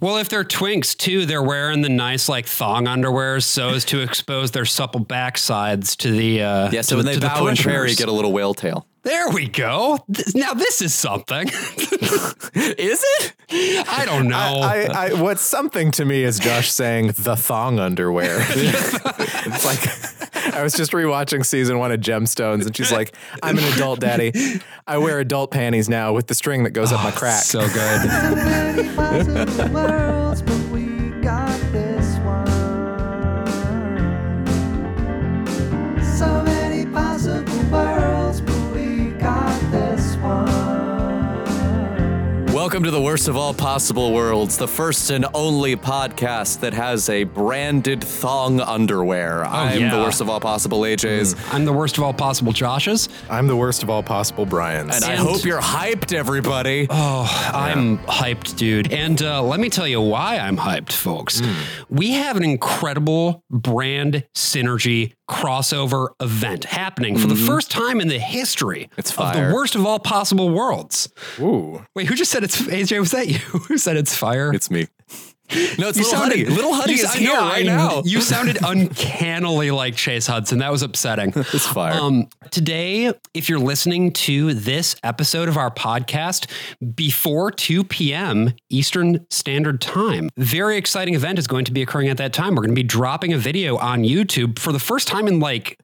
Well, if they're twinks too, they're wearing the nice like thong underwear so as to expose their supple backsides to the uh Yeah, so to, when they to the bow and prayer, you get a little whale tail. There we go. Th- Now this is something. Is it? I don't know. I, I, what's something to me is Josh saying the thong underwear. it's like I was just rewatching season one of Gemstones, and she's like, "I'm an adult daddy. I wear adult panties now with the string that goes up my oh, crack." so good. Welcome to the worst of all possible worlds, the first and only podcast that has a branded thong underwear. I'm the worst of all possible AJs, I'm the worst of all possible Joshes. I'm the worst of all possible Brian's. and I hope you're hyped, everybody. Oh, I'm hyped, dude. And uh, let me tell you why I'm hyped, folks. Hmm. We have an incredible brand synergy crossover event happening for the first time in the history Mm-hmm. It's of fire. the worst of all possible worlds. Ooh, Wait, who just said it's AJ? Was that you? Who said it's fire? It's me. No, it's You Little Huddy. Little Huddy is here right now. You sounded uncannily like Chase Hudson. That was upsetting. It's fire. Um, today, if you're listening to this episode of our podcast before 2 p.m. Eastern Standard Time, very exciting event is going to be occurring at that time. We're going to be dropping a video on YouTube for the first time in like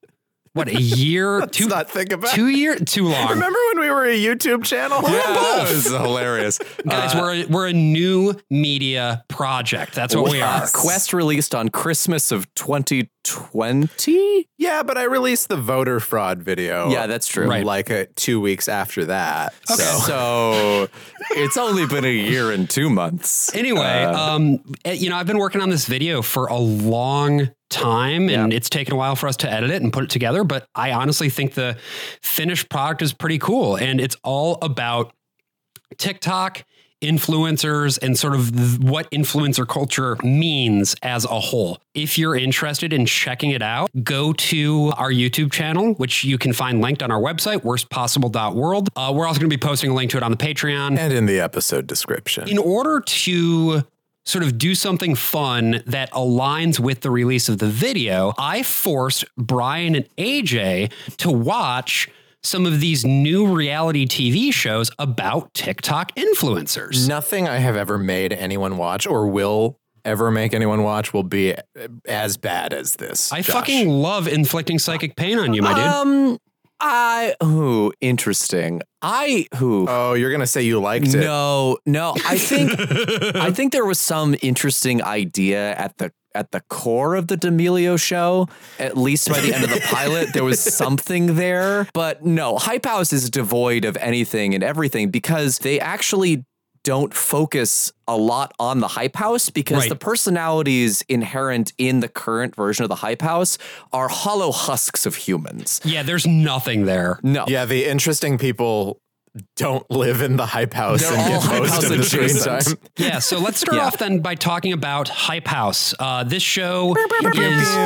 what a year, let's two, not think about. two year, too long. Remember when we were a YouTube channel? yeah, that was hilarious. Guys, we're a, we're a new media project. That's what we Uh, are. Quest released on Christmas of 2020. Yeah, but I released the voter fraud video. Yeah, that's true. Right. Like uh, two weeks after that. So So it's only been a year and two months. Anyway, Uh, um, eh, you know, I've been working on this video for a long time and it's taken a while for us to edit it and put it together, but I honestly think the finished product is pretty cool and it's all about TikTok influencers and sort of th- what influencer culture means as a whole. If you're interested in checking it out, go to our YouTube channel, which you can find linked on our website, worstpossible.world. Uh, we're also going to be posting a link to it on the Patreon and in the episode description. in order to sort of do something fun that aligns with the release of the video, I forced Brian and AJ to watch some of these new reality TV shows about TikTok influencers. Nothing I have ever made anyone watch or will ever make anyone watch will be as bad as this. I Josh. fucking love inflicting psychic pain on you, my dude. Um, I ooh interesting. I who Oh, you're gonna say you liked it? no no. I think I think there was some interesting idea at the at the core of the D'Amelio show. At least by the end of the pilot, there was something there. But no, Hype House is devoid of anything and everything because they actually don't focus a lot on the hype house because Right. the personalities inherent in the current version of the hype house are hollow husks of humans. yeah, there's nothing there. No. Yeah, the interesting people don't live in the hype house They're and all get Hype most House of the screen time. Yeah, so let's start Yeah. off then by talking about Hype House. Uh, this show is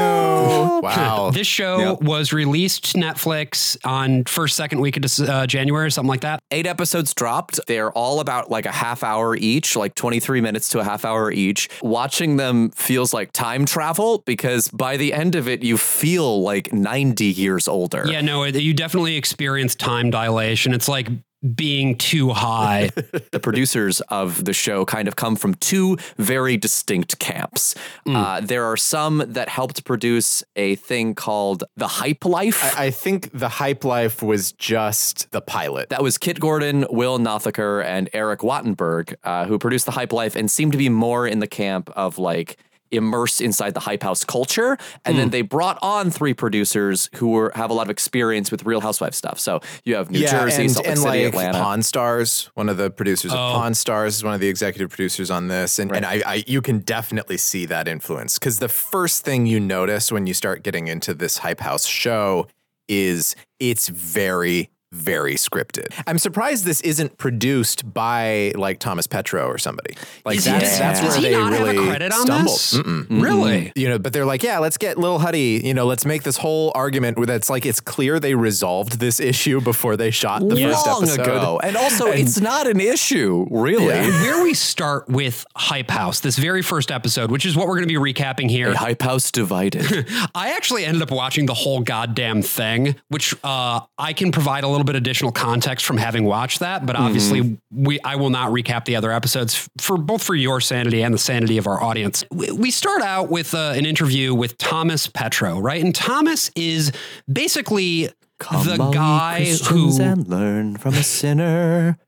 Wow. This show Yep. was released to Netflix on first, second week of uh, January, or something like that. eight episodes dropped. They're all about like a half hour each, like 23 minutes to a half hour each. Watching them feels like time travel because by the end of it, you feel like 90 years older. Yeah, no, you definitely experience time dilation. It's like being too high. The producers of the show kind of come from two very distinct camps. Uh, there are some that helped produce a thing called The Hype Life. I, I think the hype life was just the pilot. That was Kit Gordon, Will Nothaker, and Eric Wattenberg, uh, who produced The Hype Life and seemed to be more in the camp of like immersed inside the hype house culture. And then hmm. they brought on three producers who were have a lot of experience with Real Housewives stuff. So you have New Jersey, and, Salt Lake and City, like Atlanta. Pawn Stars, one of the producers Oh. of Pawn Stars is one of the executive producers on this, and, and I, I you can definitely see that influence because the first thing you notice when you start getting into this hype house show is it's very very scripted. I'm surprised this isn't produced by like Thomas Petrou or somebody. Like Is that's he, that's does where he they not really have a credit on stumbled. this? Mm-mm. Really? You know, but they're like, yeah, let's get Lil Huddy. You know, let's make this whole argument where that's like it's clear they resolved this issue before they shot the first long episode. ago. And also, it's not an issue, really. Where we start with Hype House, this very first episode, which is what we're going to be recapping here. A hype house divided. I actually ended up watching the whole goddamn thing, which uh, I can provide a little bit additional context from having watched that. But obviously, we I will not recap the other episodes for both for your sanity and the sanity of our audience. We, start out with uh, an interview with Thomas Petrou, right? And Thomas is basically the guy Christians who and learn from a sinner.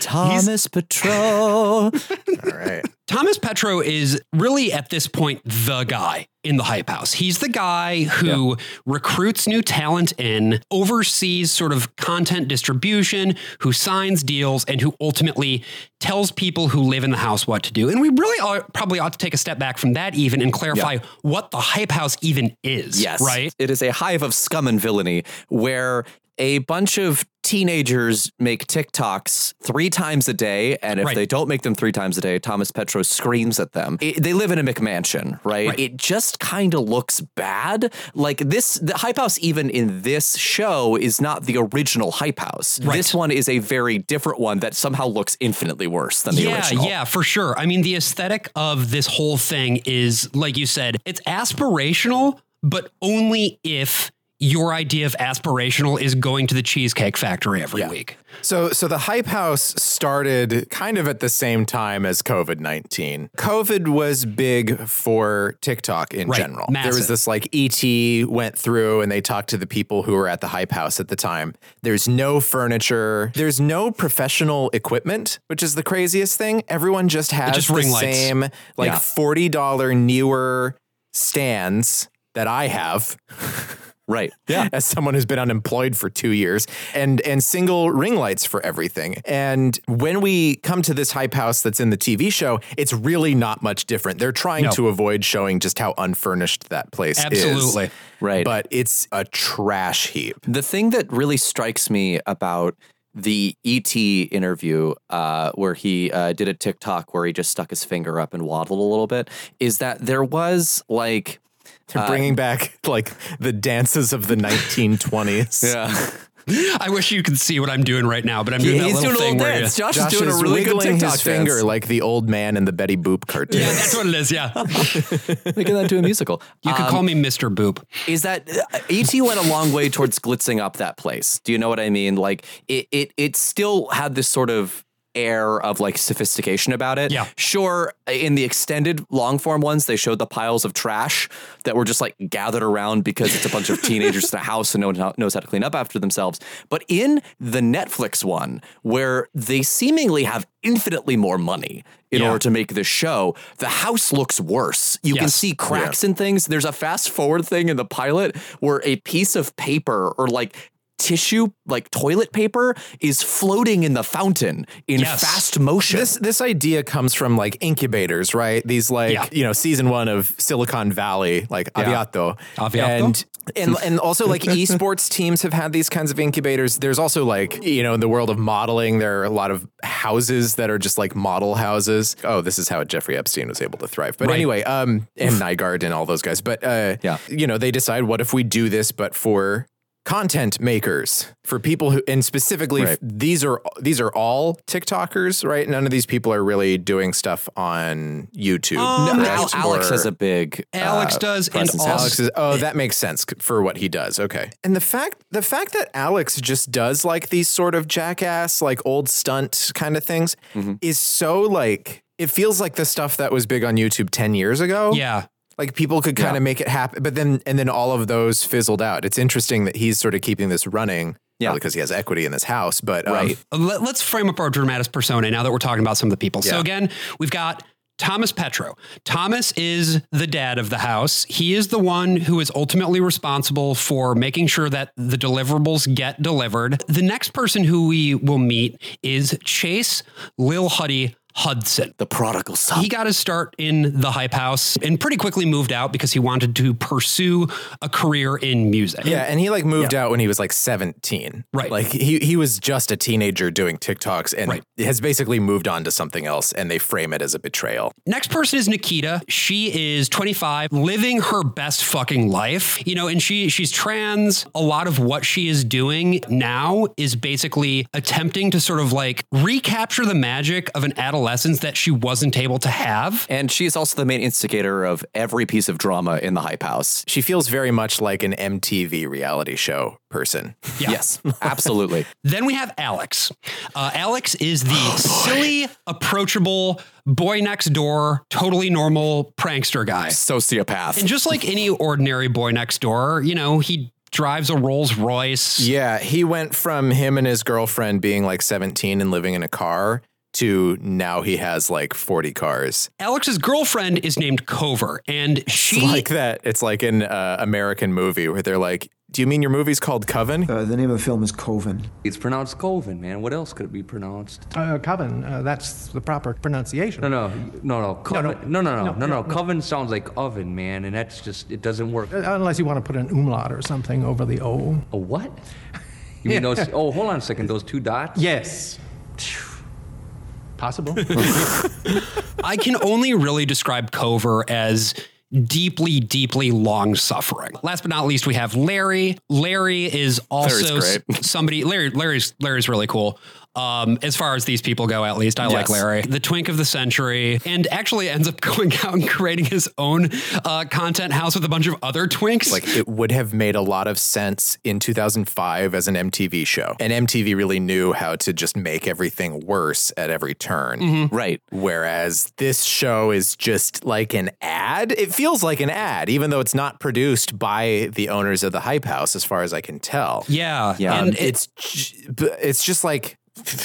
Thomas Petrou. All right. Thomas Petrou is really at this point the guy in the hype house. He's the guy who recruits new talent in, oversees sort of content distribution, who signs deals, and who ultimately tells people who live in the house what to do. And we really ought, probably ought to take a step back from that even and clarify what the hype house even is. Yes. Right? It is a hive of scum and villainy where a bunch of teenagers make TikToks three times a day. And if Right. they don't make them three times a day, Thomas Petrou screams at them. It- they live in a McMansion, right? Right. It just kind of looks bad. Like this, the Hype House, even in this show, is not the original Hype House. Right. This one is a very different one that somehow looks infinitely worse than the yeah, original. yeah, for sure. I mean, the aesthetic of this whole thing is, like you said, it's aspirational, but only if your idea of aspirational is going to the Cheesecake Factory every week. So, so the Hype House started kind of at the same time as COVID 19. COVID was big for TikTok in Right, general. There was this like ET went through and they talked to the people who were at the Hype House at the time. There's no furniture, there's no professional equipment, which is the craziest thing. Everyone just has just the lights. same like Yeah. $40 newer stands that I have Right. Yeah. as someone who's been unemployed for two years and and single ring lights for everything. And when we come to this hype house that's in the TV show, it's really not much different. They're trying No. to avoid showing just how unfurnished that place is. Absolutely. Right. But it's a trash heap. The thing that really strikes me about the ET interview, uh, where he uh, did a TikTok where he just stuck his finger up and waddled a little bit, is that there was like. They're bringing back like the dances of the 1920s. Yeah. I wish you could see what I'm doing right now, but I'm doing that He's little doing a thing little where you, Josh, Josh is doing is a really good wiggling TikTok his finger dance. like the old man in the Betty Boop cartoon. yeah, that's what it is. Yeah, Making that to a musical. you could Um, call me Mr. Boop. is that uh, ET went a long way towards glitzing up that place. Do you know what I mean? Like it, it, it still had this sort of air of like sophistication about it. Yeah. Sure, in the extended long form ones, they showed the piles of trash that were just like gathered around because it's a bunch of teenagers in a house and no one knows how to clean up after themselves. But in the Netflix one, where they seemingly have infinitely more money in Yeah. order to make this show, the house looks worse. You can see cracks and things. There's a fast forward thing in the pilot where a piece of paper or like tissue, like toilet paper, is floating in the fountain in Yes. fast motion. This this idea comes from like incubators, right? These like Yeah. you know season one of Silicon Valley, like Aviato, Aviato? and and and also like esports teams have had these kinds of incubators. There's also like you know in the world of modeling, there are a lot of houses that are just like model houses. Oh, this is how Jeffrey Epstein was able to thrive. But Right. anyway, um, and Nygard and all those guys. But uh, Yeah. you know they decide what if we do this, but for content makers for people who and specifically Right. these are these are all TikTokers, right? None of these people are really doing stuff on YouTube. Um, Al- Alex Or- has a big Alex uh, does, and also- Alex is oh that makes sense for what he does. Okay. And the fact the fact that Alex just does like these sort of jackass like old stunt kind of things Mm-hmm. is so like it feels like the stuff that was big on YouTube 10 years ago. Yeah, Like people could kind Yeah. of make it happen, but then and then all of those fizzled out. It's interesting that he's sort of keeping this running. Yeah. because he has equity in this house, but um, Right. Let, us frame up our dramatis persona now that we're talking about some of the people. So again, we've got Thomas Petrou. Thomas is the dad of the house. He is the one who is ultimately responsible for making sure that the deliverables get delivered. The next person who we will meet is Chase Lil Huddy Hudson. The prodigal son. He got his start in the hype house and pretty quickly moved out because he wanted to pursue a career in music. Yeah, and he like moved out when he was like 17. Right. Like he he was just a teenager doing TikToks and Right. has basically moved on to something else and they frame it as a betrayal. Next person is Nikita. She is 25, living her best fucking life. You know, and she she's trans. A lot of what she is doing now is basically attempting to sort of like recapture the magic of an adolescence that she wasn't able to have. and she is also the main instigator of every piece of drama in the hype house. She feels very much like an MTV reality show person. Yes, absolutely. Then we have Alex. Uh, Alex is the silly, approachable boy next door, totally normal prankster guy. Sociopath. And just like any ordinary boy next door, you know, he drives a Rolls Royce. Yeah, he went from him and his girlfriend being like 17 and living in a car to now he has like 40 cars. Alex's girlfriend is named Kouvr, and she It's like that. It's like an uh, American movie where they're like, "Do you mean your movie's called Coven?" Uh, the name of the film is Coven. It's pronounced Coven, man. What else could it be pronounced? Uh, Coven, uh, that's the proper pronunciation. No, no, no, no. Coven, no, no, no, no, no, no, no. Coven sounds like oven, man, and that's just it doesn't work. Uh, Unless you want to put an umlaut or something over the O. A what? You mean those? Oh, hold on a second. Those two dots. Yes. Possible. I can only really describe Kouvr as deeply, deeply long suffering. Last but not least, we have Larry. Larry is also Larry's great. s- somebody. Larry, Larry's Larry's really cool. Um, as far as these people go, at least I like Larry, the twink of the century, and actually ends up going out and creating his own uh, content house with a bunch of other twinks. Like it would have made a lot of sense in 2005 as an MTV show. And MTV really knew how to just make everything worse at every turn. right. Whereas this show is just like an ad. It feels like an ad, even though it's not produced by the owners of the Hype House, as far as I can tell. yeah, Yeah. and Um, it- it's it's just like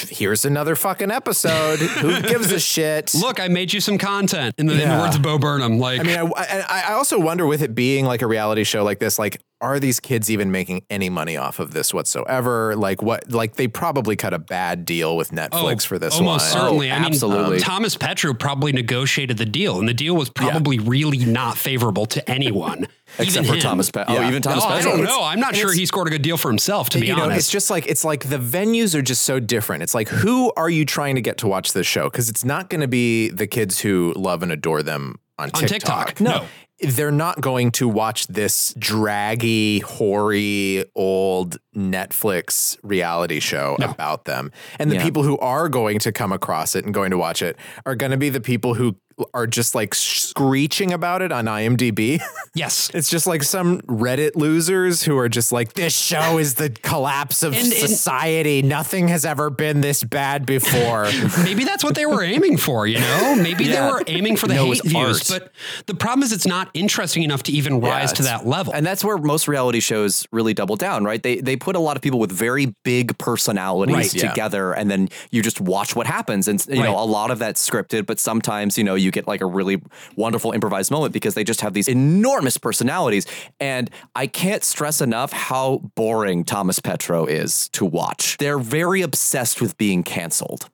here's another fucking episode. Who gives a shit? look, I made you some content in the, in the words of Bo Burnham. Like, I mean, I, I, I also wonder with it being like a reality show like this, like, are these kids even making any money off of this whatsoever? Like, what? Like, they probably cut a bad deal with Netflix for this almost one. certainly. Oh, I mean, um, Thomas Petrou probably negotiated the deal, and the deal was probably really not favorable to anyone, Except even for him. Thomas Pe- Oh, even Thomas No, I don't know. I'm not and sure he scored a good deal for himself, to uh, be you know, honest. it's just like it's like the venues are just so different. It's like who are you trying to get to watch this show? Because it's not going to be the kids who love and adore them on, On TikTok. No. No. They're not going to watch this draggy, hoary, old Netflix reality show about them. And the Yeah. people who are going to come across it and going to watch it are going to be the people who are just like screeching about it on IMDb. yes. It's just like some Reddit losers who are just like, this show is the collapse of And- and- society. Nothing has ever been this bad before. Maybe that's what they were aiming for, you know? Maybe they were aiming for the No, hate views. But the problem is it's not interesting enough to even rise to that level. And that's where most reality shows really double down, right? They they put a lot of people with very big personalities Right, yeah. together, and then you just watch what happens. And you know, a lot of that's scripted, but sometimes you know you get like a really wonderful improvised moment because they just have these enormous personalities. And I can't stress enough how boring Thomas Petrou is to watch. They're very obsessed with being canceled.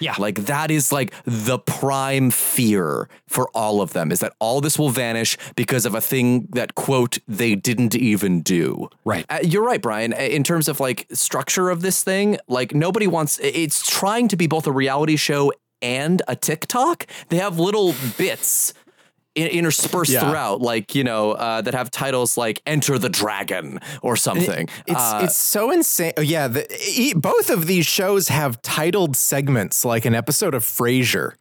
yeah. Like that is like the prime fear for all of them is that all this will vanish because of a thing that quote they didn't even do. Right. Uh, you're right, Brian. Uh, In terms of like structure of this thing, like nobody wants it's trying to be both a reality show and a TikTok. They have little bits in- interspersed Yeah. throughout, like you know, uh, that have titles like "Enter the Dragon" or something. It's Uh, it's so insane. Oh, yeah, the, e- both of these shows have titled segments like an episode of Frasier.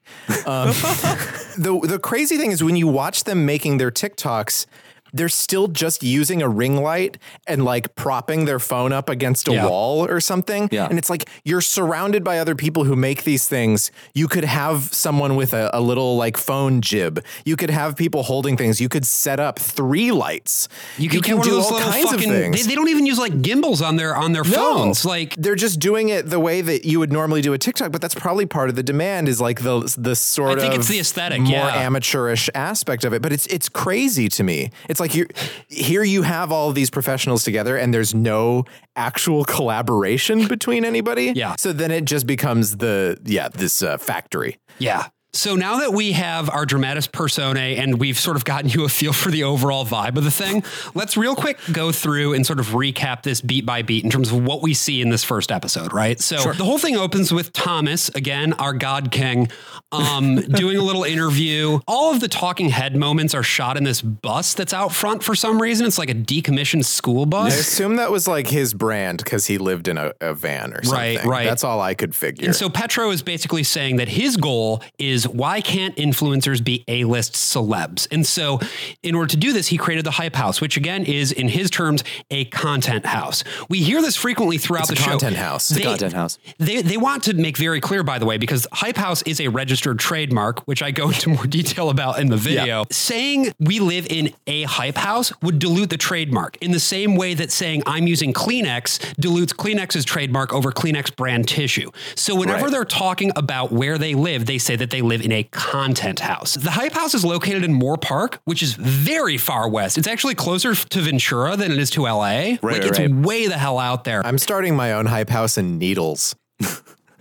Um, the the crazy thing is when you watch them making their TikToks. They're still just using a ring light and like propping their phone up against a Yeah. wall or something. Yeah. And it's like you're surrounded by other people who make these things. You could have someone with a, a little like phone jib. You could have people holding things. You could set up three lights. you can, get one do all kinds fucking. of things. They, they don't even use like gimbals on their on their phones. Like they're just doing it the way that you would normally do a TikTok, but that's probably part of the demand is like the the sort I think of it's the aesthetic, more yeah. amateurish aspect of it. But it's it's crazy to me. It's like you here you have all of these professionals together and there's no actual collaboration between anybody. Yeah. So then it just becomes the yeah, this uh, factory. Yeah. So now that we have our dramatis personae and we've sort of gotten you a feel for the overall vibe of the thing, let's real quick go through and sort of recap this beat by beat in terms of what we see in this first episode, right? So the whole thing opens with Thomas, again, our God King, um, doing a little interview. All of the talking head moments are shot in this bus that's out front for some reason. It's like a decommissioned school bus. I assume that was like his brand because he lived in a, a van or something. Right, right. That's all I could figure. And so Petrou is basically saying that his goal is why can't influencers be A-list celebs? And so in order to do this, he created the Hype House, which again is in his terms a content house. We hear this frequently throughout the show. content house. It's a They- content house. They they want to make very clear, by the way, because Hype House is a registered trademark, which I go into more detail about in the video. Saying we live in a hype house would dilute the trademark in the same way that saying I'm using Kleenex dilutes Kleenex's trademark over Kleenex brand tissue. So whenever Right. they're talking about where they live, they say that they live in a content house. The Hype House is located in Moorpark, which is very far west. It's actually closer to Ventura than it is to LA. Right, like right, it's right. way the hell out there. I'm starting my own hype house in Needles.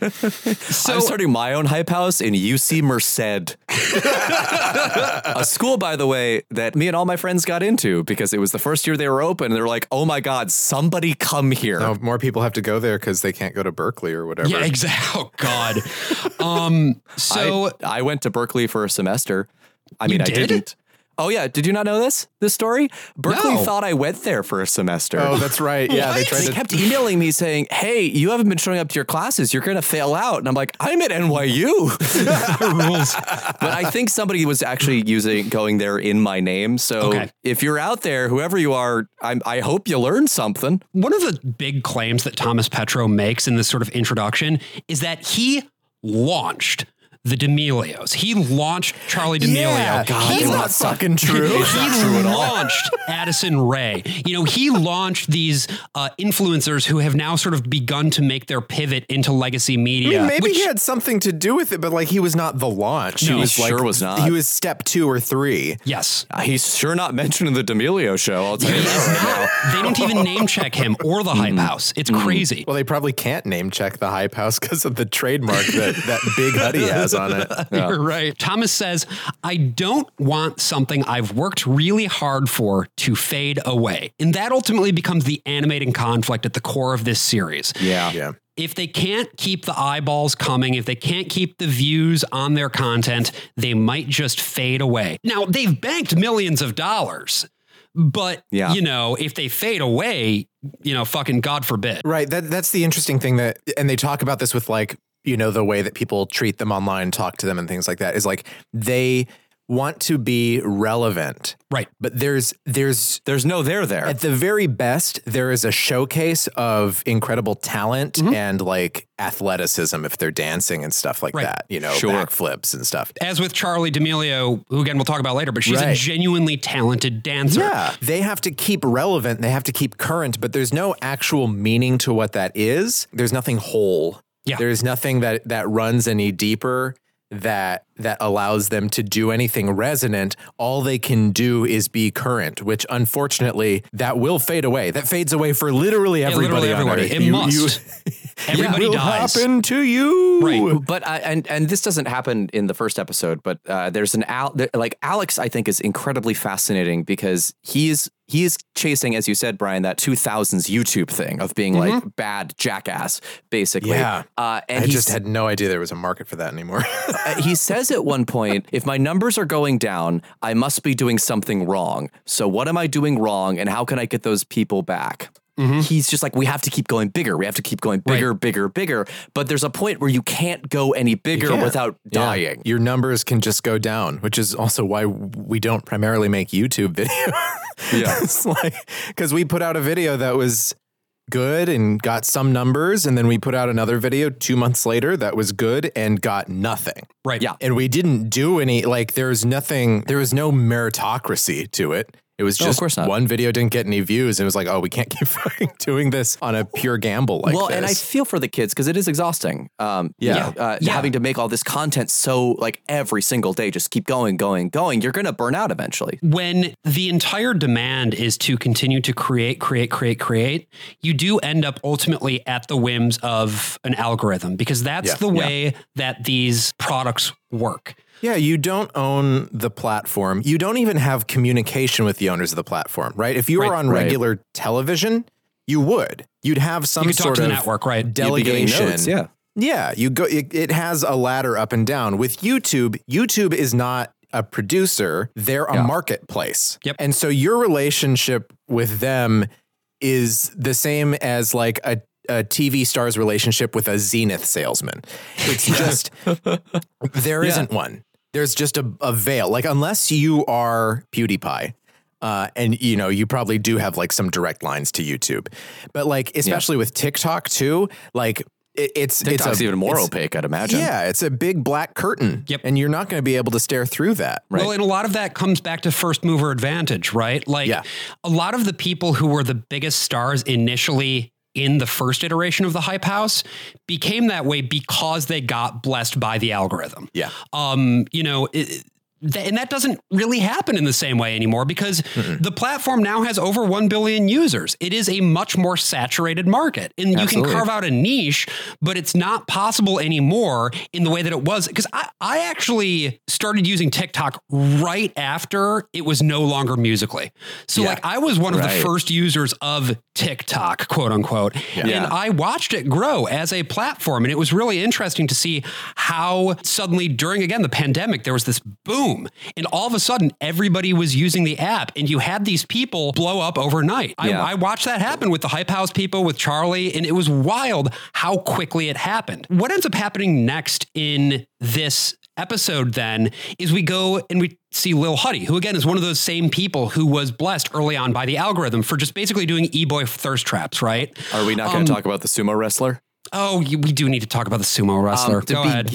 So I'm starting my own hype house in UC Merced. a school, by the way, that me and all my friends got into because it was the first year they were open. And they were like, oh my God, somebody come here. Now more people have to go there because they can't go to Berkeley or whatever. yeah, exactly. Oh God. um. So I, I went to Berkeley for a semester. I mean, I did? didn't. Oh yeah, did you not know this? This story? Berkeley No. thought I went there for a semester. Oh, that's right. Yeah, they tried they to. kept emailing me saying, "Hey, you haven't been showing up to your classes. You're going to fail out." And I'm like, "I'm at NYU." rules. but I think somebody was actually using going there in my name. So Okay. if you're out there, whoever you are, I'm, I hope you learned something. One of the big claims that Thomas Petrou makes in this sort of introduction is that he launched the D'Amelios. He launched Charlie D'Amelio. Yeah, God, he it's not fucking true. he launched Addison Rae. You know, he launched these uh, influencers who have now sort of begun to make their pivot into legacy I media. mean, maybe which- he had something to do with it, but like he was not the launch. No, he was he like, sure was not. He was step two or three. yes. Uh, He's sure not mentioned in the D'Amelio show. I'll tell you that right now. They don't even name check him or the hype house. It's crazy. Well, they probably can't name check the hype house because of the trademark that that big hoodie has on it. You're right. Thomas says, I don't want something I've worked really hard for to fade away. And that ultimately becomes the animating conflict at the core of this series. Yeah. Yeah. If they can't keep the eyeballs coming, if they can't keep the views on their content, they might just fade away. Now, they've banked millions of dollars, but, Yeah. you know, if they fade away, you know, fucking God forbid. Right. That that's the interesting thing that, and they talk about this with like you know the way that people treat them online, talk to them, and things like that. Is like they want to be relevant, Right. but there's there's There's no there there. At the very best, there is a showcase of incredible talent mm-hmm. and like athleticism if they're dancing and stuff like Right. that, you know, Sure. backflips and stuff. As with Charlie D'Amelio, who again we'll talk about later, but she's a genuinely talented dancer. Yeah. They have to keep relevant, they have to keep current, but there's no actual meaning to what that is. There's nothing whole. Yeah. There's nothing that that runs any deeper that that allows them to do anything resonant. All they can do is be current, which unfortunately that will fade away. That fades away for literally Yeah, everybody. literally on everybody. It You- must. you- Everybody it will dies. happen to you. Right. but I, and and this doesn't happen in the first episode, but uh, there's an Al there, like Alex. I think is incredibly fascinating because he is he is chasing, as you said, Brian, that 2000s YouTube thing of being like bad jackass, basically. Yeah. uh, and I just had no idea there was a market for that anymore. uh, he says at one point, if my numbers are going down, I must be doing something wrong. So what am I doing wrong and how can I get those people back? Mm-hmm. He's just like, we have to keep going bigger. We have to keep going bigger, bigger, bigger. But there's a point where you can't go any bigger without Yeah. dying. Your numbers can just go down, which is also why we don't primarily make YouTube videos. Yeah. it's like because we put out a video that was good and got some numbers, and then we put out another video two months later that was good and got nothing. Right. Yeah. And we didn't do any like there's nothing there was no meritocracy to it. It was No, of just course not. one video didn't get any views. And it was like, oh, we can't keep fucking doing this on a pure gamble like this. well, this. and I feel for the kids because it is exhausting. Um, Yeah. you know, uh, Yeah. having to make all this content so like every single day, just keep going, going, going. You're gonna burn out eventually. when the entire demand is to continue to create, create, create, create, you do end up ultimately at the whims of an algorithm because that's Yeah. the way that these products work. Yeah, you don't own the platform. You don't even have communication with the owners of the platform, right? If you were Right, on right. regular television, you would. You'd have some You sort of network, right? You'd be getting delegation. notes, yeah. Yeah, you go it, it has a ladder up and down. With YouTube, YouTube is not a producer, they're a Yeah. marketplace. Yep. And so your relationship with them is the same as like a a TV star's relationship with a Zenith salesman. It's just there Yeah. not one. There's just a, a veil. Like unless you are PewDiePie, uh, and you know you probably do have like some direct lines to YouTube, but like especially with TikTok too, like it, it's TikTok's it's a, even more it's- opaque, I'd imagine. Yeah, it's a big black curtain. Yep. and you're not going to be able to stare through that. Right? Well, and a lot of that comes back to first mover advantage, right? Like Yeah. a lot of the people who were the biggest stars initially in the first iteration of the Hype House became that way because they got blessed by the algorithm. Yeah. Um, you know, it, th- and that doesn't really happen in the same way anymore because the platform now has over 1 billion users. It is a much more saturated market. And you can carve out a niche, but it's not possible anymore in the way that it was. Because I, I actually started using TikTok right after it was no longer Musical.ly. So, Yeah. like, I was one of Right. the first users of TikTok, quote unquote. And Yeah. I watched it grow as a platform. And it was really interesting to see how suddenly, during again the pandemic, there was this boom. And all of a sudden, everybody was using the app. And you had these people blow up overnight. Yeah. I, I watched that happen with the Hype House people, with Charlie. And it was wild how quickly it happened. What ends up happening next in this episode then is we go and we see Lil Huddy, who again is one of those same people who was blessed early on by the algorithm for just basically doing e-boy thirst traps, right? Are we not going Um, to talk about the sumo wrestler? Oh, we do need to talk about the sumo wrestler. Um, to Go ahead.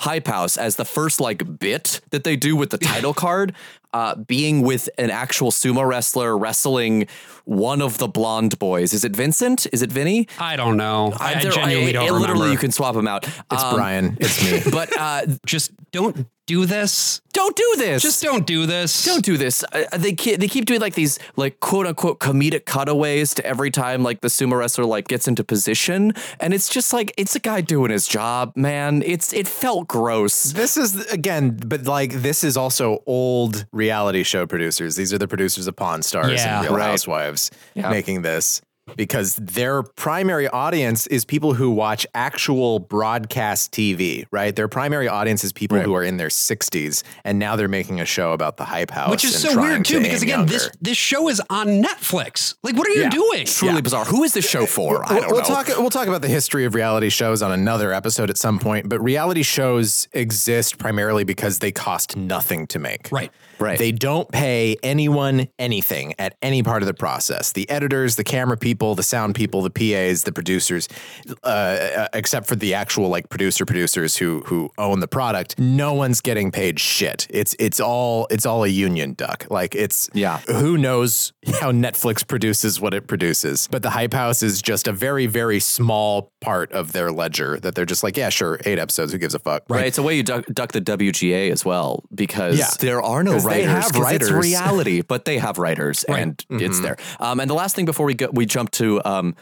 Hype House as the first like bit that they do with the title card, uh, being with an actual sumo wrestler wrestling one of the blonde boys. Is it Vincent? Is it Vinny? I don't know. I, I there- genuinely don't Literally, remember. you can swap them out. It's Um, Brian. It's me. But uh, just don't do this. don't do this. Just don't do this. don't do this. Uh, they keep, they keep doing like these like quote unquote comedic cutaways to every time like the sumo wrestler like gets into position, and it's just like it's a guy doing his job, man. It's it felt gross. This is again, but like this is also old reality show producers. These are the producers of Pawn Stars Yeah, and Real right. Housewives Yeah. making this because their primary audience is people who watch actual broadcast TV, right? Their primary audience is people Right. who are in their 60s and now they're making a show about the Hype House. Which is so trying weird to too, because again, this younger. this show is on Netflix. Like, what are you Yeah. doing? Truly Yeah. bizarre. Who is this show for? I We'll- don't we'll know. talk. We'll talk about the history of reality shows on another episode at some point. But reality shows exist primarily because they cost nothing to make. Right. Right. They don't pay anyone anything at any part of the process. The editors, the camera people, the sound people, the PAs, the producers, uh, except for the actual like producer producers who who own the product. No one's getting paid shit. It's it's all it's all a union duck. Like it's Yeah. Who knows how Netflix produces what it produces? But the Hype House is just a very very small part of their ledger that they're just like yeah sure eight episodes who gives a fuck Right. It's a way you duck, duck the WGA as well because Yeah. there are no writers. they have writers. It's reality, but they have writers and it's there. Um, and the last thing before we go, we jump to um,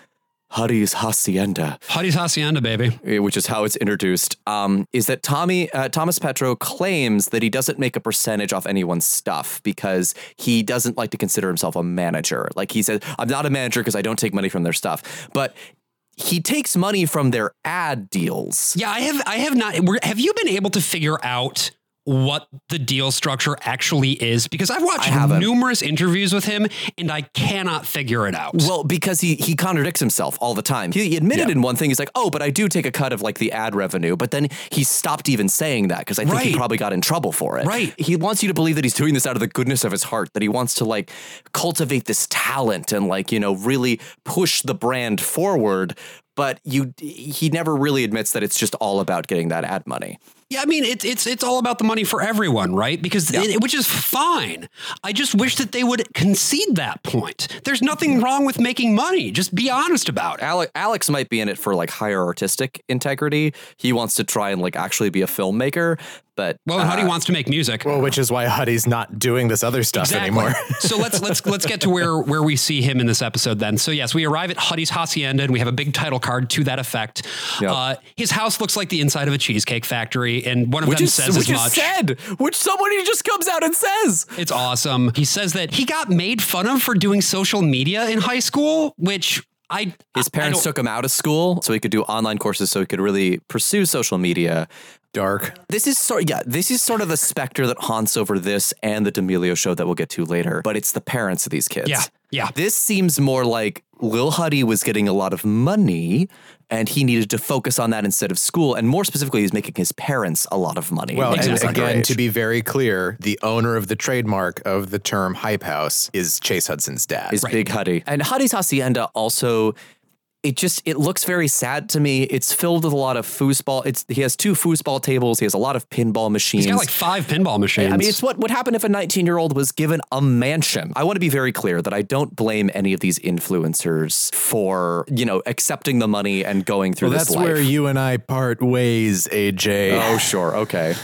Huddy's Hacienda. Huddy's Hacienda, baby. eh, which is how it's introduced, um, is that Tommy uh, Thomas Petrou claims that he doesn't make a percentage off anyone's stuff because he doesn't like to consider himself a manager. Like he says, I'm not a manager because I don't take money from their stuff, but he takes money from their ad deals. Yeah, I have. I have not. Have you been able to figure out what the deal structure actually is? Because I've watched numerous interviews with him, and I cannot figure it out. Well, because he he contradicts himself all the time. He, he admitted in one thing, he's like, "Oh, but I do take a cut of like the ad revenue." But then he stopped even saying that because I think he probably got in trouble for it. Right. He wants you to believe that he's doing this out of the goodness of his heart. That he wants to like cultivate this talent and like you know really push the brand forward. But you, he never really admits that it's just all about getting that ad money. Yeah, I mean it's it's it's all about the money for everyone, right? Because it, which is fine. I just wish that they would concede that point. There's nothing wrong with making money. Just be honest about it. Alex, Alex might be in it for like higher artistic integrity. He wants to try and like actually be a filmmaker, but Well, uh, Huddy wants to make music. Well, which is why Huddy's not doing this other stuff anymore. so let's let's let's get to where where we see him in this episode then. So yes, we arrive at Huddy's hacienda and we have a big title card to that effect. Yep. Uh, his house looks like the inside of a cheesecake factory, and one of which them is says which as much. said, which somebody just comes out and says. It's awesome. He says that he got made fun of for doing social media in high school, which I His parents don't- took him out of school so he could do online courses so he could really pursue social media. Dark. This is sort yeah, this is sort of the specter that haunts over this and the D'Amelio show that we'll get to later. But it's the parents of these kids. Yeah, yeah. This seems more like Lil Huddy was getting a lot of money and he needed to focus on that instead of school. And more specifically, he's making his parents a lot of money. Well, He's and again, to be very clear, the owner of the trademark of the term hype house is Chase Hudson's dad. is Big Huddy. And Huddy's Hacienda also it just it looks very sad to me. It's filled with a lot of foosball. It's he has two foosball tables. He has a lot of pinball machines. He's got like five pinball machines. I mean, it's what would happen if a 19 year old was given a mansion. I want to be very clear that I don't blame any of these influencers for you know accepting the money and going through well, this that's life. where you and I part ways, AJ. Oh, sure. Okay.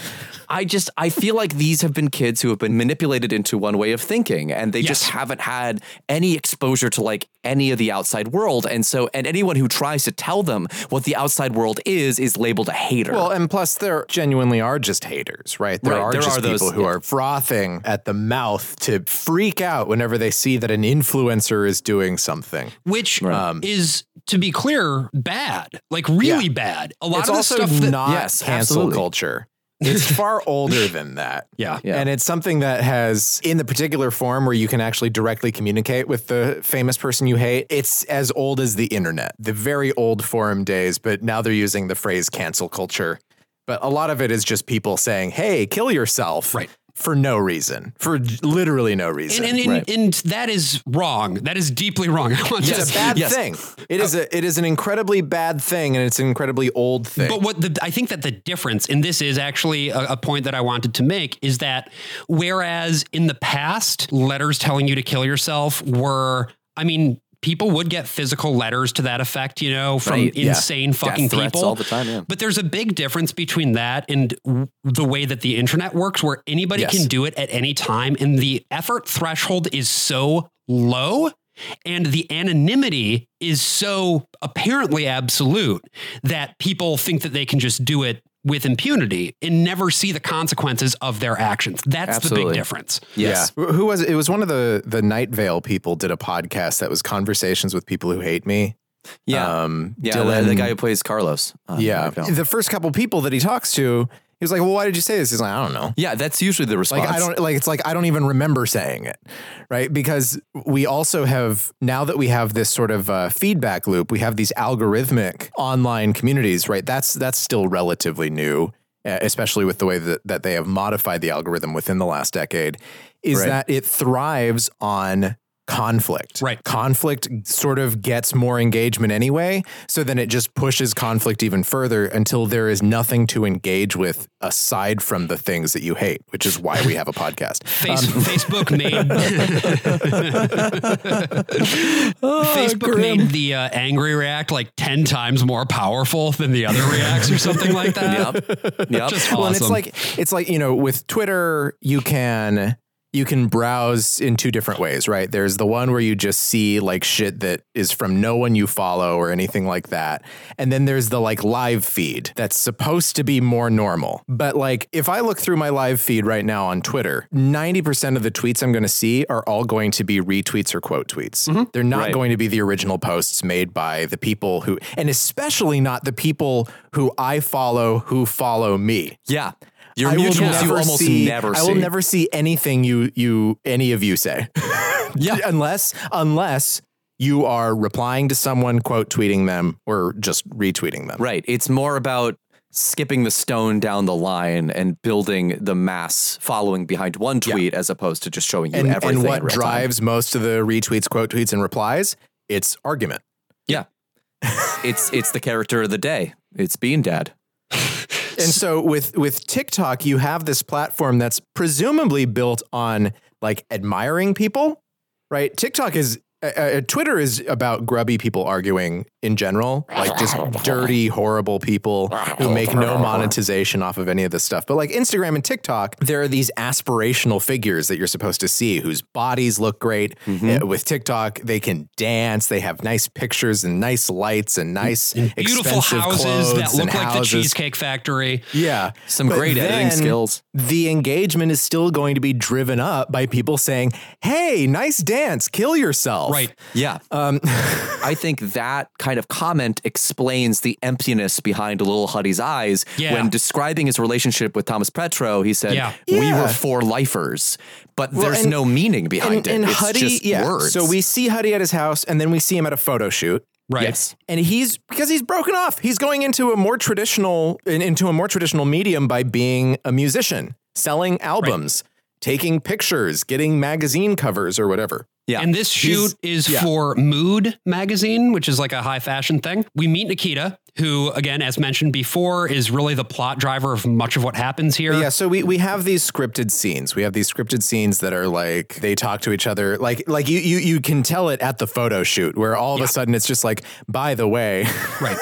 I just I feel like these have been kids who have been manipulated into one way of thinking and they just haven't had any exposure to like any of the outside world and so and anyone who tries to tell them what the outside world is is labeled a hater. Well, and plus, there genuinely are just haters, right? There Right, are there just are those- people who yeah. are frothing at the mouth to freak out whenever they see that an influencer is doing something. which Um, is to be clear bad like really Yeah. bad a lot it's of the also stuff that not Yes, cancel absolutely. culture. It's far older than that. yeah Yeah. And it's something that has, in the particular form where you can actually directly communicate with the famous person you hate, it's as old as the internet, the very old forum days, but now they're using the phrase cancel culture. But a lot of it is just people saying, hey, kill yourself. Right. For no reason, for literally no reason. and, and, and, Right. and that is wrong that is deeply wrong i want it's a bad Yes. thing. It is a it is an incredibly bad thing, and it's an incredibly old thing. But what the, I think that the difference, and this is actually a, a point that I wanted to make, is that whereas in the past, letters telling you to kill yourself were, I mean, people would get physical letters to that effect, you know, from Right, insane Death fucking people all the time, yeah. But there's a big difference between that and w- the way that the internet works, where anybody Yes. can do it at any time, and the effort threshold is so low. And the anonymity is so apparently absolute that people think that they can just do it with impunity and never see the consequences of their actions. That's the big difference. yes. Yeah. Who was it? It was one of the the Night Vale people did a podcast that was conversations with people who hate me. Yeah. Um, yeah, the, Dylan, the guy who plays Carlos. uh, yeah. The first couple people that he talks to, he was like, "Well, why did you say this?" He's like, "I don't know." yeah, that's usually the response. Like I don't like it's like I don't even remember saying it, right? Because we also have now that we have this sort of uh, feedback loop, we have these algorithmic online communities, right? That's that's still relatively new, especially with the way that that they have modified the algorithm within the last decade. Is Right. that it thrives on conflict. Right. Conflict sort of gets more engagement anyway. So then it just pushes conflict even further until there is nothing to engage with aside from the things that you hate, which is why we have a podcast. Face, Facebook made Facebook made the uh, angry react like ten times more powerful than the other reacts or something like that. Yep. Yep. Just Well, and it's like it's like you know with Twitter you can you can browse in two different ways, right? There's the one where you just see like shit that is from no one you follow or anything like that. And then there's the like live feed that's supposed to be more normal. But like if I look through my live feed right now on Twitter, 90% of the tweets I'm going to see are all going to be retweets or quote tweets. Mm-hmm. They're not Right. going to be the original posts made by the people who and especially not the people who I follow who follow me. yeah. Your I mutuals you almost see, never see. I will never see anything you you any of you say. Yeah. unless unless you are replying to someone, quote tweeting them, or just retweeting them. Right. It's more about skipping the stone down the line and building the mass following behind one tweet as opposed to just showing you And, everything. and what real time. drives most of the retweets, quote tweets, and replies? It's argument. Yeah. it's it's the character of the day. It's Bean Dad. And so with with TikTok, you have this platform that's presumably built on like admiring people, right? TikTok is uh, uh, Twitter is about grubby people arguing in general, like just dirty, horrible people who make no monetization off of any of this stuff. But like Instagram and TikTok, there are these aspirational figures that you're supposed to see whose bodies look great. Uh, with TikTok, they can dance, they have nice pictures and nice lights and nice Beautiful expensive houses clothes that look and like the. Cheesecake Factory. Yeah. Some But great editing skills. The engagement is still going to be driven up by people saying, Hey, nice dance, kill yourself. Right. Yeah. Um, I think that kind of comment explains the emptiness behind Little Huddy's eyes Yeah. when describing his relationship with Thomas Petrou. He said, Yeah. "We Yeah. were four lifers," but Well, there's and- no meaning behind and, it. and it's Huddy, just yeah. words. So we see Huddy at his house and then we see him at a photo shoot. Right. Yes. And he's because he's broken off. He's going into a more traditional in- into a more traditional medium by being a musician, selling albums, taking pictures, getting magazine covers or whatever. Yeah. And this shoot is yeah. for Mood magazine, which is like a high fashion thing. We meet Nikita, who, again, as mentioned before, is really the plot driver of much of what happens here. Yeah, so we, we have these scripted scenes. We have these scripted scenes that are like they talk to each other. Like like you you you can tell it at the photo shoot where all of a sudden it's just like, by the way, Right.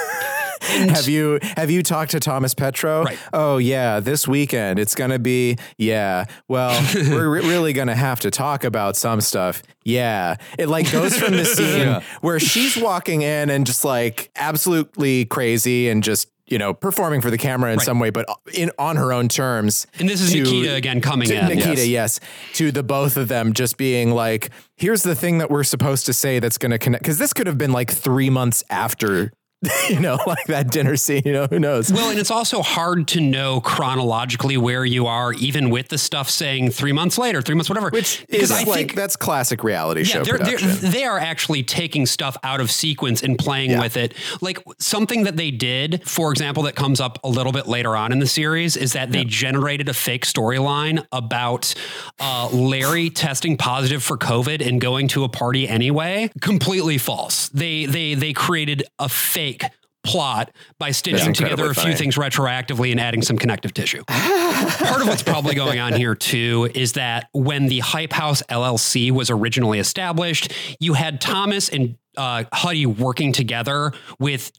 have you have you talked to Thomas Petrou? Right. Oh yeah, this weekend it's gonna be yeah. Well, we're re- really gonna have to talk about some stuff. Yeah, it like goes from the scene where she's walking in and just like absolutely crazy and just you know performing for the camera in some way, but uh, in on her own terms. And this is to- Nikita again coming to in. Nikita, yes. To the both of them just being like, here's the thing that we're supposed to say that's going to connect. Because this could have been like three months after, you know, like that dinner scene. You know, who knows? Well, and it's also hard to know chronologically where you are, even with the stuff saying three months later, three months, whatever. Which is like that's classic reality show they're, they're, they are actually taking stuff out of sequence and playing Yeah. with it. Like something that they did, for example, that comes up a little bit later on in the series is that they generated a fake storyline about uh, Larray testing positive for COVID and going to a party anyway. Completely false. They they they created a fake plot by stitching together a few funny. things retroactively and adding some connective tissue. Part of what's probably going on here too is that when the Hype House LLC was originally established, you had Thomas and uh, Huddy working together with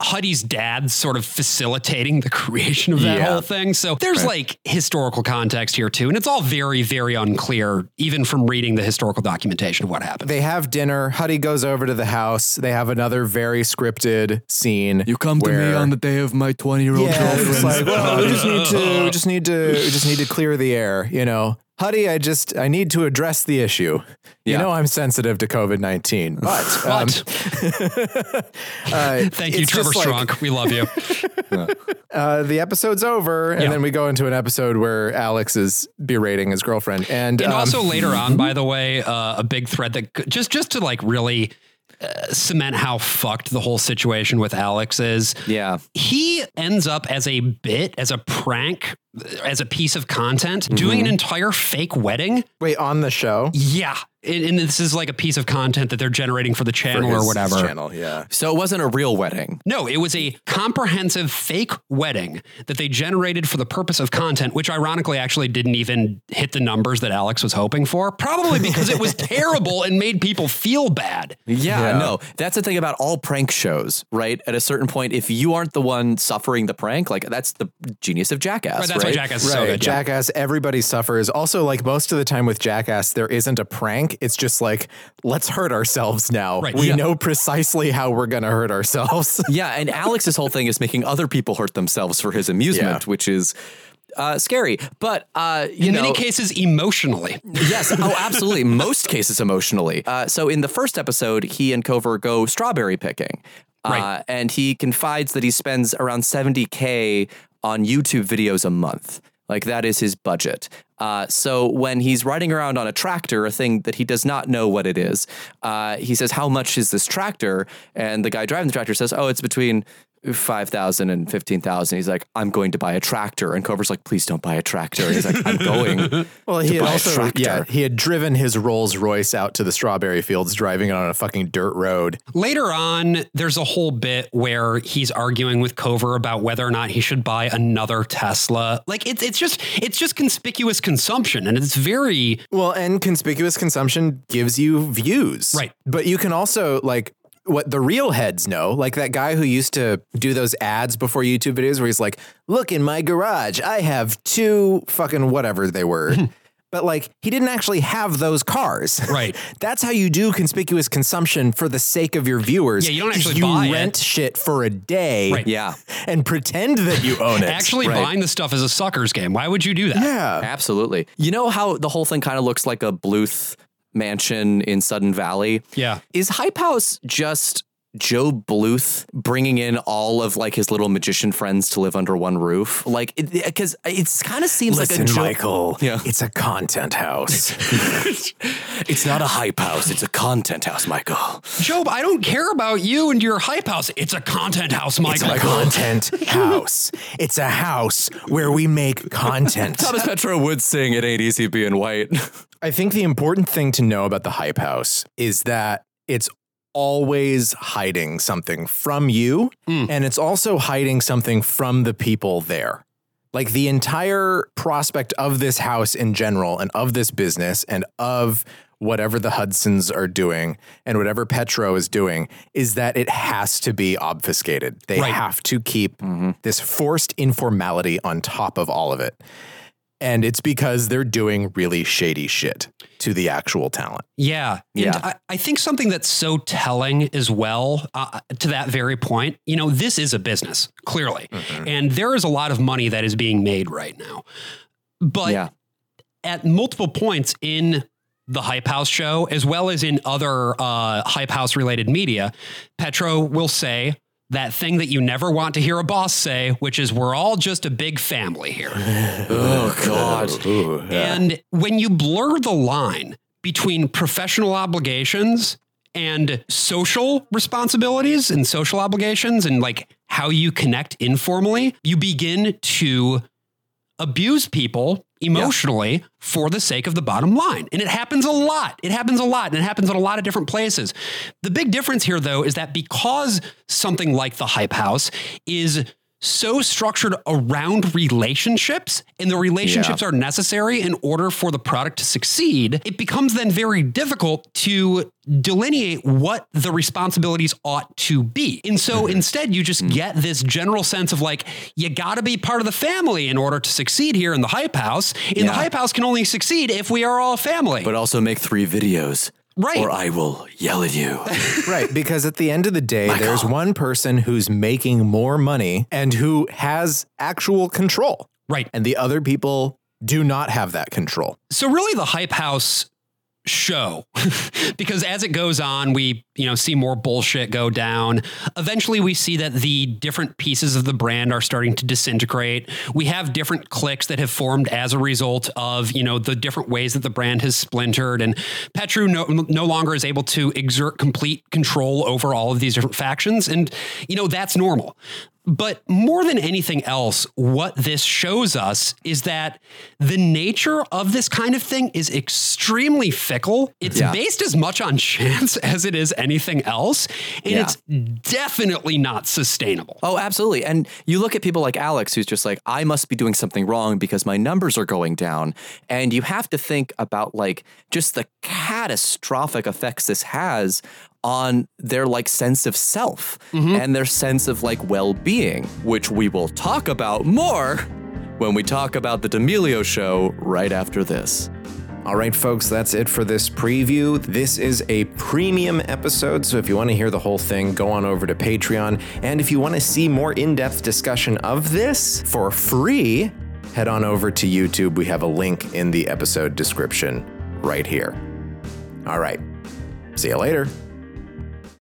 Huddy's dad sort of facilitating the creation of that Yeah. whole thing. So there's like historical context here too. And it's all very, very unclear, even from reading the historical documentation of what happened. they have dinner. Huddy goes over to the house. They have another very scripted scene. You come where- to me on the day of my 20 year old Yeah, it's like, well, we just need to, we just need to, we just need to clear the air. You know, Huddy, I just, I need to address the issue. You know, I'm sensitive to COVID nineteen, but um, But uh, thank you, Trevor just like, We love you. Uh, the episode's over, and Yeah. then we go into an episode where Alex is berating his girlfriend, and, And um, also later on, by the way, uh, a big thread that just just to like really uh, cement how fucked the whole situation with Alex is. Yeah. He ends up as a bit, as a prank, as a piece of content, doing an mm-hmm. entire fake wedding. wait on the show Yeah. And, and this is like a piece of content that they're generating for the for channel his or whatever. channel, yeah. So it wasn't a real wedding. No, it was a comprehensive fake wedding that they generated for the purpose of content, which ironically actually didn't even hit the numbers that Alex was hoping for, probably because it was terrible and made people feel bad. Yeah, Yeah. no. That's the thing about all prank shows, right? At a certain point, if you aren't the one suffering the prank, like that's the genius of Jackass, Right, that's why right? Jackass is so Right, good. yeah. Jackass. Everybody suffers. Also, like most of the time with Jackass, there isn't a prank. It's just like let's hurt ourselves now. Right. We Yeah. know precisely how we're gonna hurt ourselves. Yeah, and Alex's whole thing is making other people hurt themselves for his amusement, Yeah. which is uh, scary. But uh, you In know, many cases, emotionally. yes, oh, absolutely. Most cases emotionally. Uh, so in the first episode, he and Kouvr go strawberry picking. Right. Uh, and he confides that he spends around 70K on YouTube videos a month. Like that is his budget. Uh, so when he's riding around on a tractor, a thing that he does not know what it is, uh, he says, "How much is this tractor?" And the guy driving the tractor says, "Oh, it's between 5,000 and 15,000. He's like, I'm going to buy a tractor. And Kouvr's like, please don't buy a tractor. And he's like, I'm going. Well, he had buy a also tractor. yeah he had driven his Rolls Royce out to the strawberry fields, driving it on a fucking dirt road. Later on, there's a whole bit where he's arguing with Kouvr about whether or not he should buy another Tesla. Like it's it's just it's just conspicuous consumption, and it's very Well, and conspicuous consumption gives you views. Right. But you can also like what the real heads know, like that guy who used to do those ads before YouTube videos where he's like, look in my garage, I have two fucking whatever they were. But like he didn't actually have those cars. Right. That's how you do conspicuous consumption for the sake of your viewers. Yeah, you don't actually you buy it. rent shit for a day Right. Yeah, and pretend that you own it. actually Right. buying the stuff is a sucker's game. Why would you do that? Yeah. absolutely. You know how the whole thing kind of looks like a Bluth mansion in Sudden Valley? Yeah. Is Hype House just Joe Bluth bringing in all of like his little magician friends to live under one roof? Like, because it, it's kind of seems Listen, like a Joe- Michael, Yeah. it's a content house. It's not a hype house; it's a content house, Michael. Job, I don't care about you and your hype house. It's a content house, It's Michael. a content house. It's a house where we make content. Thomas Petrou would sing "It Ain't Easy Being White." I think the important thing to know about the hype house is that it's always hiding something from you hmm. and it's also hiding something from the people there. Like the entire prospect of this house in general and of this business and of whatever the Hudsons are doing and whatever Petrou is doing is that it has to be obfuscated. They Right. have to keep mm-hmm. this forced informality on top of all of it. And it's because they're doing really shady shit to the actual talent. Yeah. And Yeah. I, I think something that's so telling as well, uh, to that very point, you know, this is a business, clearly. And there is a lot of money that is being made right now. But yeah, at multiple points in the Hype House show, as well as in other uh, Hype House related media, Petrou will say that thing that you never want to hear a boss say, which is, we're all just a big family here. oh god, And when you blur the line between professional obligations and social responsibilities and social obligations and like how you connect informally, you begin to abuse people emotionally for the sake of the bottom line. And it happens a lot. It happens a lot and it happens in a lot of different places. The big difference here though is that because something like the hype house is so structured around relationships and the relationships are necessary in order for the product to succeed, it becomes then very difficult to delineate what the responsibilities ought to be. And so mm-hmm. instead, you just mm. get this general sense of like, you got to be part of the family in order to succeed here in the hype house. And the hype house can only succeed if we are all family. but also make three videos, Right. Or I will yell at you. Right. Because at the end of the day, there's one person who's making more money and who has actual control. right. And the other people do not have that control. So really the hype house show. Because as it goes on we you know see more bullshit go down. Eventually we see that the different pieces of the brand are starting to disintegrate. We have different cliques that have formed as a result of you know the different ways that the brand has splintered. And Petrou no, no longer is able to exert complete control over all of these different factions. And you know that's normal but more than anything else, what this shows us is that the nature of this kind of thing is extremely fickle. It's Yeah. based as much on chance as it is anything else. And Yeah. it's definitely not sustainable. Oh, absolutely. And you look at people like Alex, who's just like, I must be doing something wrong because my numbers are going down. And you have to think about like just the catastrophic effects this has on their like sense of self mm-hmm. and their sense of like well-being, which we will talk about more when we talk about the D'Amelio show right after this. All right, folks, that's it for this preview. This is a premium episode, so if you want to hear the whole thing, go on over to Patreon. And if you want to see more in depth discussion of this for free, head on over to YouTube. We have a link in the episode description right here. All right, see you later.